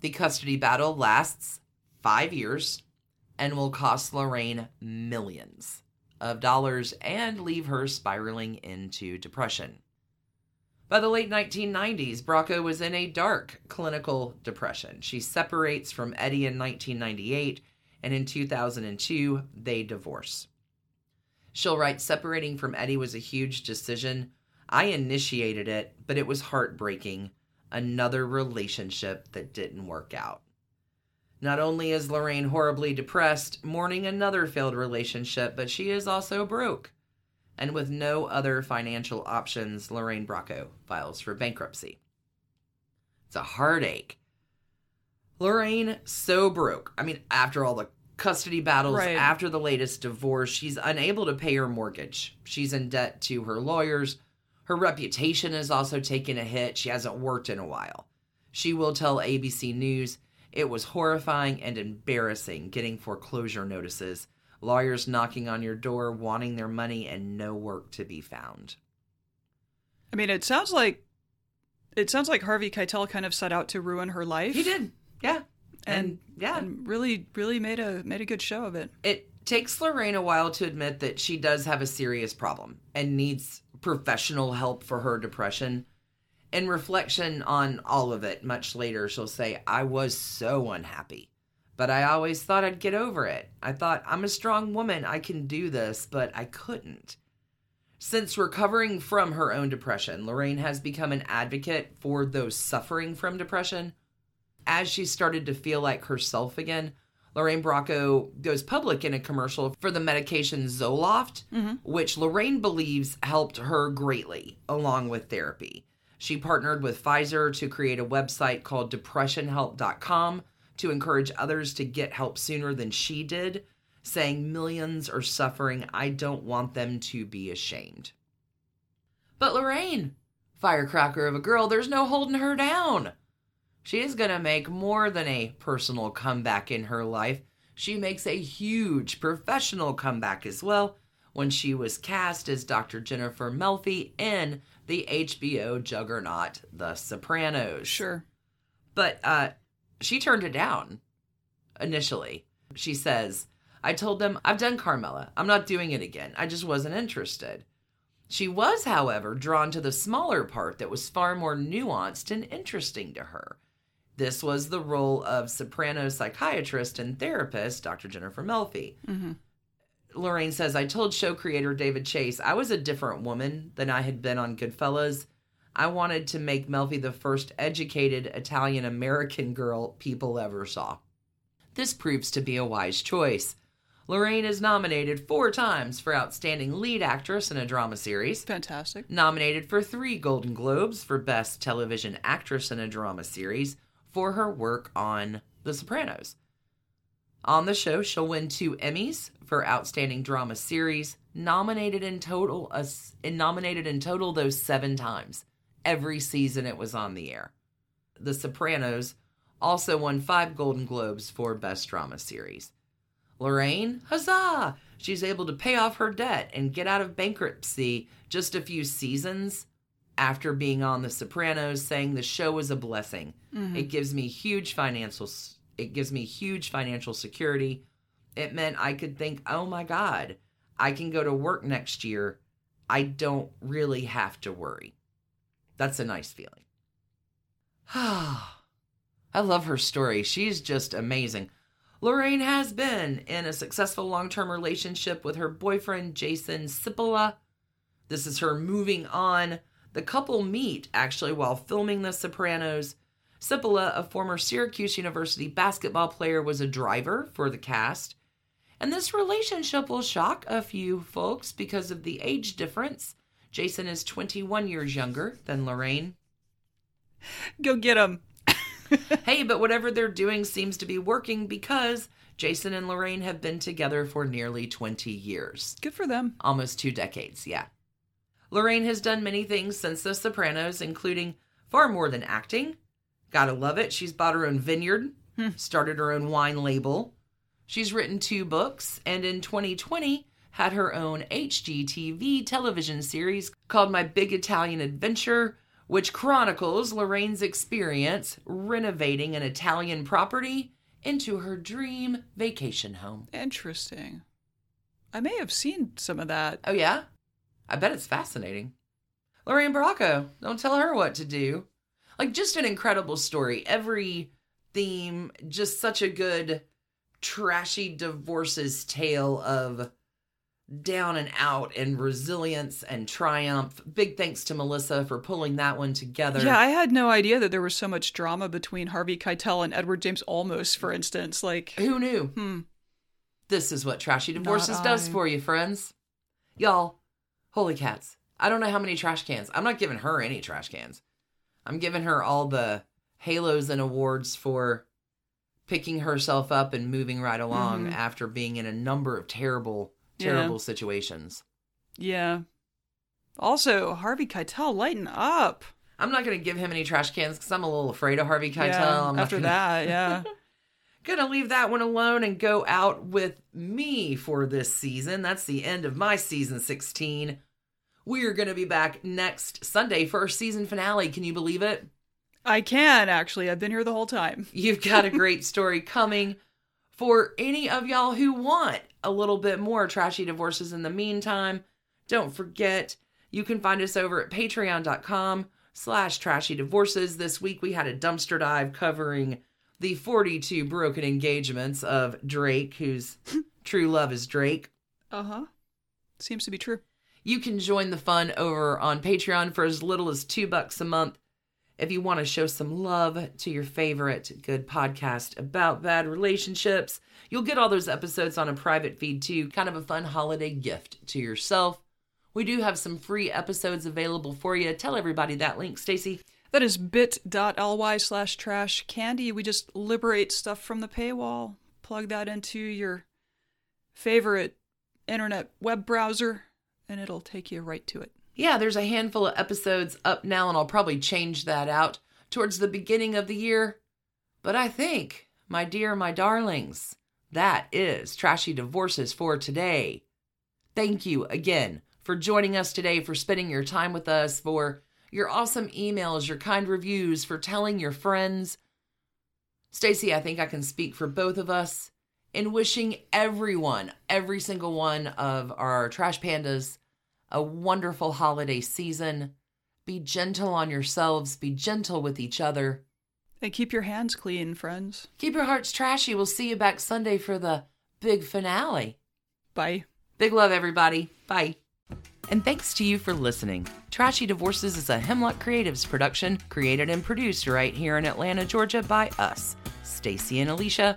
the custody battle lasts five years and will cost Lorraine millions of dollars and leave her spiraling into depression. By the late 1990s, Bracco was in a dark clinical depression. She separates from Eddie in 1998, and in 2002, they divorce. She'll write Separating from Eddie was a huge decision. I initiated it, but it was heartbreaking. Another relationship that didn't work out. Not only is Lorraine horribly depressed, mourning another failed relationship, but she is also broke. And with no other financial options, Lorraine Bracco files for bankruptcy. It's a heartache. Lorraine, so broke. I mean, after all the custody battles, Right. after the latest divorce, she's unable to pay her mortgage. She's in debt to her lawyers. Her reputation has also taken a hit. She hasn't worked in a while. She will tell ABC News it was horrifying and embarrassing getting foreclosure notices, lawyers knocking on your door wanting their money, and no work to be found. I mean, it sounds like it sounds like Harvey Keitel kind of set out to ruin her life. He did, yeah, and, and yeah, and really, really made a made a good show of it. it takes Lorraine a while to admit that she does have a serious problem and needs professional help for her depression. In reflection on all of it, much later, she'll say, I was so unhappy, but I always thought I'd get over it. I thought, I'm a strong woman, I can do this, but I couldn't. Since recovering from her own depression, Lorraine has become an advocate for those suffering from depression. As she started to feel like herself again, Lorraine Bracco goes public in a commercial for the medication Zoloft, mm-hmm. which Lorraine believes helped her greatly, along with therapy. She partnered with Pfizer to create a website called depressionhelp.com to encourage others to get help sooner than she did, saying millions are suffering. I don't want them to be ashamed. But Lorraine, firecracker of a girl, there's no holding her down. She is going to make more than a personal comeback in her life. She makes a huge professional comeback as well when she was cast as Dr. Jennifer Melfi in the HBO juggernaut The Sopranos. Sure. But uh, she turned it down initially. She says, I told them, I've done Carmela. I'm not doing it again. I just wasn't interested. She was, however, drawn to the smaller part that was far more nuanced and interesting to her. This was the role of soprano psychiatrist and therapist, Dr. Jennifer Melfi. Mm-hmm. Lorraine says, I told show creator David Chase I was a different woman than I had been on Goodfellas. I wanted to make Melfi the first educated Italian American girl people ever saw. This proves to be a wise choice. Lorraine is nominated four times for Outstanding Lead Actress in a Drama Series, Fantastic. nominated for three Golden Globes for Best Television Actress in a Drama Series for her work on The Sopranos. On the show, she'll win two Emmys for Outstanding Drama Series, nominated in total, uh, nominated in total those seven times. Every season it was on the air. The Sopranos also won five Golden Globes for Best Drama Series. Lorraine, huzzah! She's able to pay off her debt and get out of bankruptcy just a few seasons after being on The Sopranos, saying the show was a blessing. Mm-hmm. It gives me huge financial. It gives me huge financial security. It meant I could think, oh my God, I can go to work next year. I don't really have to worry. That's a nice feeling. I love her story. She's just amazing. Lorraine has been in a successful long term relationship with her boyfriend, Jason Cipolla. This is her moving on. The couple meet actually while filming The Sopranos. Cipolla, a former Syracuse University basketball player, was a driver for the cast. And this relationship will shock a few folks because of the age difference. Jason is 21 years younger than Lorraine. Go get him. hey, but whatever they're doing seems to be working because Jason and Lorraine have been together for nearly 20 years. Good for them. Almost two decades, yeah. Lorraine has done many things since The Sopranos, including far more than acting. Gotta love it. She's bought her own vineyard, hmm. started her own wine label. She's written two books, and in 2020 had her own HGTV television series called My Big Italian Adventure, which chronicles Lorraine's experience renovating an Italian property into her dream vacation home. Interesting. I may have seen some of that. Oh, yeah? I bet it's fascinating. Lorraine Baracco, don't tell her what to do. Like, just an incredible story. Every theme, just such a good, trashy divorces tale of down and out and resilience and triumph. Big thanks to Melissa for pulling that one together. Yeah, I had no idea that there was so much drama between Harvey Keitel and Edward James Olmos, for instance. Like, Who knew? hmm. This is what Trashy Divorces does for you, friends. Y'all, holy cats. I don't know how many trash cans. I'm not giving her any trash cans. I'm giving her all the halos and awards for picking herself up and moving right along Mhm. after being in a number of terrible, Yeah. terrible situations. Yeah. Also, Harvey Keitel, lighten up. I'm not going to give him any trash cans because I'm a little afraid of Harvey Keitel. Yeah, after gonna- that, yeah. Gonna leave that one alone and go out with me for this season. That's the end of my season 16. We are gonna be back next Sunday for our season finale. Can you believe it? I can, actually. I've been here the whole time. You've got a great story coming for any of y'all who want a little bit more trashy divorces in the meantime. Don't forget, you can find us over at patreon.com slash trashy divorces. This week we had a dumpster dive covering the 42 broken engagements of Drake, whose true love is Drake. Uh huh. Seems to be true. You can join the fun over on Patreon for as little as two bucks a month. If you want to show some love to your favorite good podcast about bad relationships, you'll get all those episodes on a private feed too. Kind of a fun holiday gift to yourself. We do have some free episodes available for you. Tell everybody that link, Stacy. That is bit.ly slash trash candy. We just liberate stuff from the paywall, plug that into your favorite internet web browser, and it'll take you right to it. Yeah, there's a handful of episodes up now, and I'll probably change that out towards the beginning of the year. But I think, my dear, my darlings, that is Trashy Divorces for today. Thank you again for joining us today, for spending your time with us, for your awesome emails, your kind reviews, for telling your friends. Stacy, I think I can speak for both of us in wishing everyone, every single one of our trash pandas, a wonderful holiday season. Be gentle on yourselves, be gentle with each other. And keep your hands clean, friends. Keep your hearts trashy. We'll see you back Sunday for the big finale. Bye. Big love, everybody. Bye. And thanks to you for listening. Trashy Divorces is a Hemlock Creatives production, created and produced right here in Atlanta, Georgia by us, Stacy and Alicia,